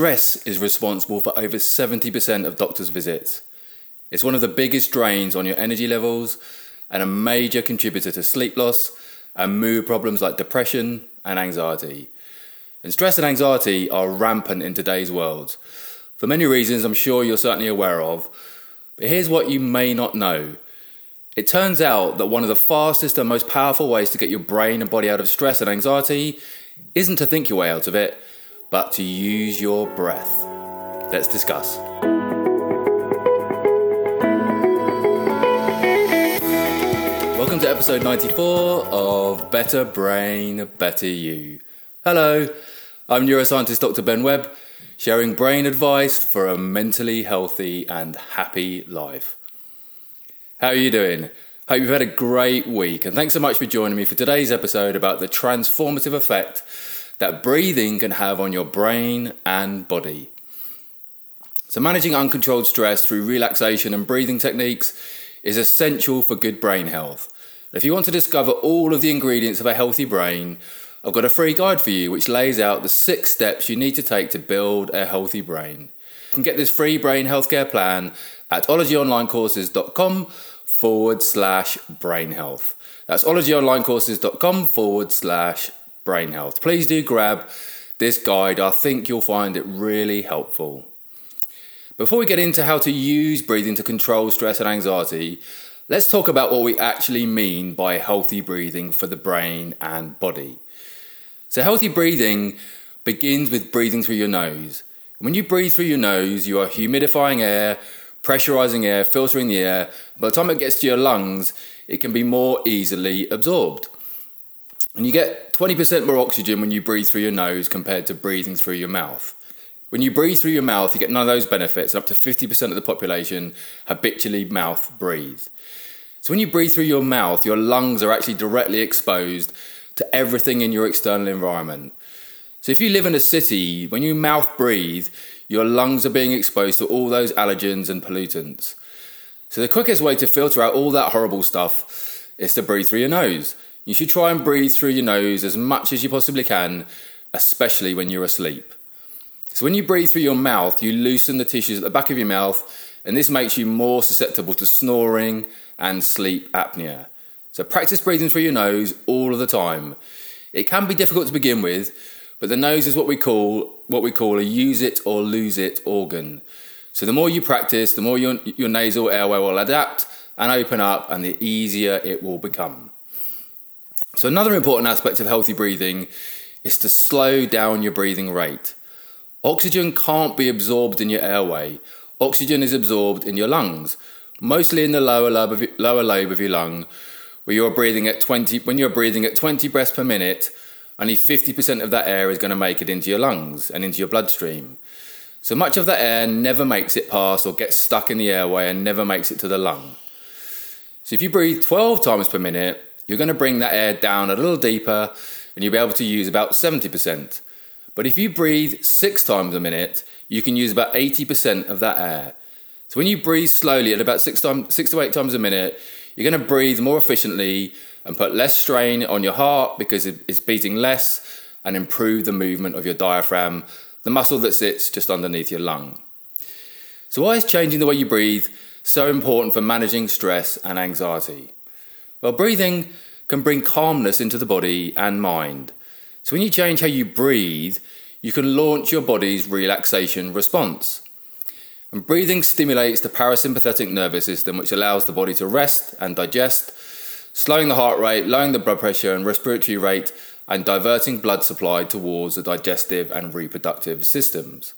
Stress is responsible for over 70% of doctors' visits. It's one of the biggest drains on your energy levels and a major contributor to sleep loss and mood problems like depression and anxiety. And stress and anxiety are rampant in today's world. For many reasons I'm sure you're certainly aware of. But here's what you may not know. It turns out that one of the fastest and most powerful ways to get your brain and body out of stress and anxiety isn't to think your way out of it but to use your breath. Let's discuss. Welcome to episode 94 of Better Brain, Better You. Hello, I'm neuroscientist Dr. Ben Webb, sharing brain advice for a mentally healthy and happy life. How are you doing? Hope you've had a great week, and thanks so much for joining me for today's episode about the transformative effect that breathing can have on your brain and body. So, managing uncontrolled stress through relaxation and breathing techniques is essential for good brain health. If you want to discover all of the ingredients of a healthy brain, I've got a free guide for you which lays out the six steps you need to take to build a healthy brain. You can get this free brain healthcare plan at ologyonlinecourses.com forward slash brain health. That's ologyonlinecourses.com forward slash brain health. Please do grab this guide. I think you'll find it really helpful. Before we get into how to use breathing to control stress and anxiety, let's talk about what we actually mean by healthy breathing for the brain and body. So, healthy breathing begins with breathing through your nose. When you breathe through your nose, you are humidifying air, pressurizing air, filtering the air. By the time it gets to your lungs, it can be more easily absorbed. And you get 20% more oxygen when you breathe through your nose compared to breathing through your mouth. When you breathe through your mouth, you get none of those benefits, and up to 50% of the population habitually mouth breathe. So when you breathe through your mouth, your lungs are actually directly exposed to everything in your external environment. So if you live in a city, when you mouth breathe, your lungs are being exposed to all those allergens and pollutants. So the quickest way to filter out all that horrible stuff is to breathe through your nose. You should try and breathe through your nose as much as you possibly can, especially when you're asleep. So, when you breathe through your mouth, you loosen the tissues at the back of your mouth, and this makes you more susceptible to snoring and sleep apnea. So, practice breathing through your nose all of the time. It can be difficult to begin with, but the nose is what we call what we call a use it or lose it organ. So the more you practice, the more your, your nasal airway will adapt and open up, and the easier it will become. So, another important aspect of healthy breathing is to slow down your breathing rate. Oxygen can't be absorbed in your airway, oxygen is absorbed in your lungs, mostly in the lower lobe of, lower lobe of your lung, where you're breathing at 20, when you're breathing at 20 breaths per minute, only 50% of that air is going to make it into your lungs and into your bloodstream. So much of that air never makes it past or gets stuck in the airway and never makes it to the lung. So if you breathe 12 times per minute, you're going to bring that air down a little deeper and you'll be able to use about 70%. But if you breathe six times a minute, you can use about 80% of that air. So when you breathe slowly at about six, time, six to eight times a minute, you're going to breathe more efficiently and put less strain on your heart because it's beating less and improve the movement of your diaphragm, the muscle that sits just underneath your lung. So, why is changing the way you breathe so important for managing stress and anxiety? Well, breathing can bring calmness into the body and mind. So when you change how you breathe, you can launch your body's relaxation response. And breathing stimulates the parasympathetic nervous system, which allows the body to rest and digest, slowing the heart rate, lowering the blood pressure and respiratory rate, and diverting blood supply towards the digestive and reproductive systems.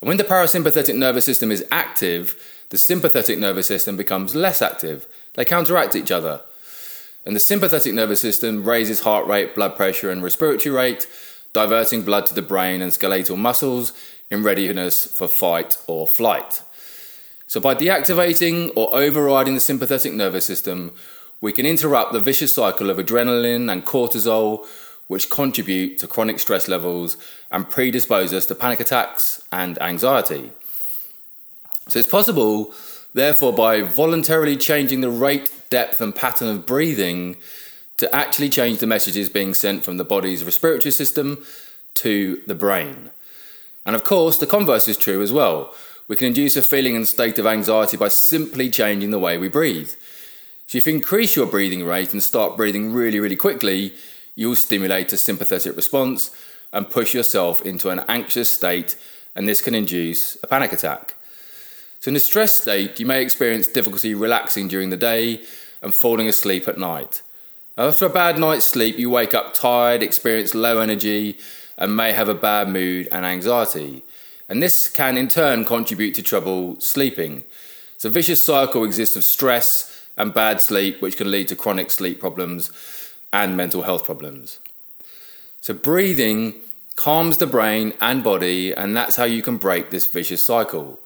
And when the parasympathetic nervous system is active, the sympathetic nervous system becomes less active. They counteract each other. And the sympathetic nervous system raises heart rate, blood pressure, and respiratory rate, diverting blood to the brain and skeletal muscles in readiness for fight or flight. So, by deactivating or overriding the sympathetic nervous system, we can interrupt the vicious cycle of adrenaline and cortisol, which contribute to chronic stress levels and predispose us to panic attacks and anxiety. So, it's possible, therefore, by voluntarily changing the rate depth and pattern of breathing to actually change the messages being sent from the body's respiratory system to the brain. And of course, the converse is true as well. We can induce a feeling and state of anxiety by simply changing the way we breathe. So, if you increase your breathing rate and start breathing really, really quickly, you'll stimulate a sympathetic response and push yourself into an anxious state, and this can induce a panic attack. So, in a stress state, you may experience difficulty relaxing during the day and falling asleep at night. After a bad night's sleep, you wake up tired, experience low energy, and may have a bad mood and anxiety. And this can in turn contribute to trouble sleeping. So, a vicious cycle exists of stress and bad sleep, which can lead to chronic sleep problems and mental health problems. So, breathing calms the brain and body, and that's how you can break this vicious cycle.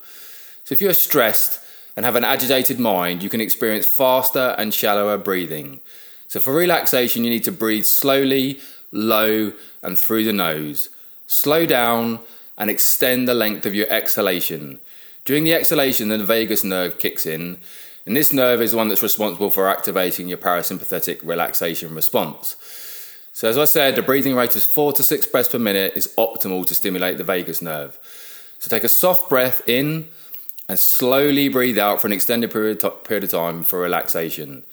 So, if you're stressed and have an agitated mind, you can experience faster and shallower breathing. So, for relaxation, you need to breathe slowly, low, and through the nose. Slow down and extend the length of your exhalation. During the exhalation, the vagus nerve kicks in, and this nerve is the one that's responsible for activating your parasympathetic relaxation response. So, as I said, the breathing rate of four to six breaths per minute is optimal to stimulate the vagus nerve. So, take a soft breath in and slowly breathe out for an extended period, period of time for relaxation.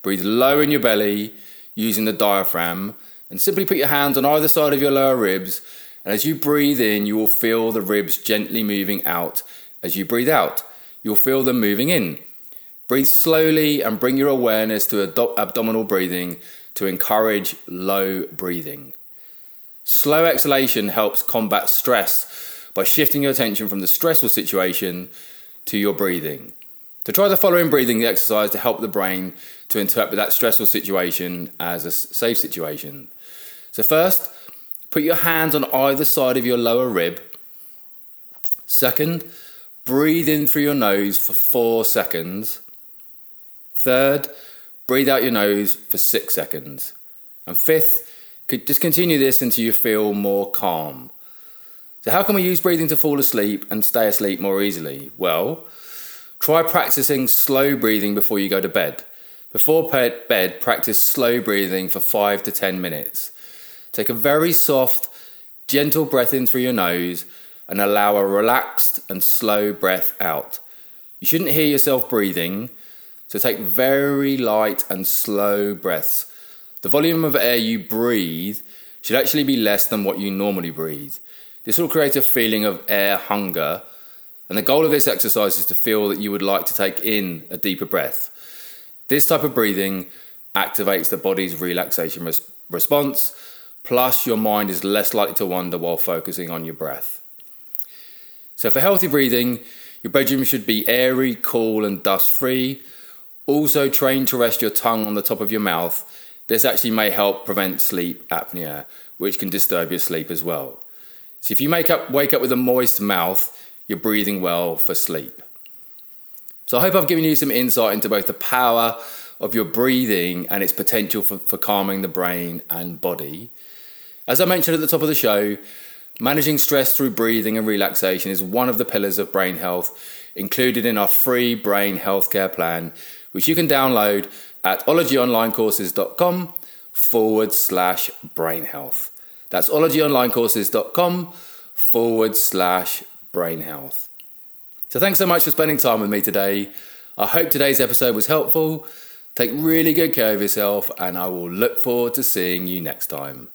Breathe low in your belly using the diaphragm and simply put your hands on either side of your lower ribs. And as you breathe in, you will feel the ribs gently moving out. As you breathe out, you'll feel them moving in. Breathe slowly and bring your awareness to ad- abdominal breathing to encourage low breathing. Slow exhalation helps combat stress by shifting your attention from the stressful situation to your breathing. To try the following breathing exercise to help the brain to interpret that stressful situation as a safe situation. So, first, put your hands on either side of your lower rib. Second, breathe in through your nose for four seconds. Third, breathe out your nose for six seconds. And fifth, just continue this until you feel more calm. So, how can we use breathing to fall asleep and stay asleep more easily? Well, try practicing slow breathing before you go to bed. Before bed, practice slow breathing for five to ten minutes. Take a very soft, gentle breath in through your nose and allow a relaxed and slow breath out. You shouldn't hear yourself breathing, so take very light and slow breaths. The volume of air you breathe should actually be less than what you normally breathe. This will create a feeling of air hunger, and the goal of this exercise is to feel that you would like to take in a deeper breath. This type of breathing activates the body's relaxation res- response Plus, your mind is less likely to wander while focusing on your breath. So, for healthy breathing, your bedroom should be airy, cool, and dust free. Also, train to rest your tongue on the top of your mouth. This actually may help prevent sleep apnea, which can disturb your sleep as well. So, if you make up, wake up with a moist mouth, you're breathing well for sleep. So, I hope I've given you some insight into both the power of your breathing and its potential for, for calming the brain and body. As I mentioned at the top of the show, managing stress through breathing and relaxation is one of the pillars of brain health included in our free brain healthcare plan, which you can download at ologyonlinecourses.com forward slash brain health. That's ologyonlinecourses.com forward slash brain health. So thanks so much for spending time with me today. I hope today's episode was helpful. Take really good care of yourself, and I will look forward to seeing you next time.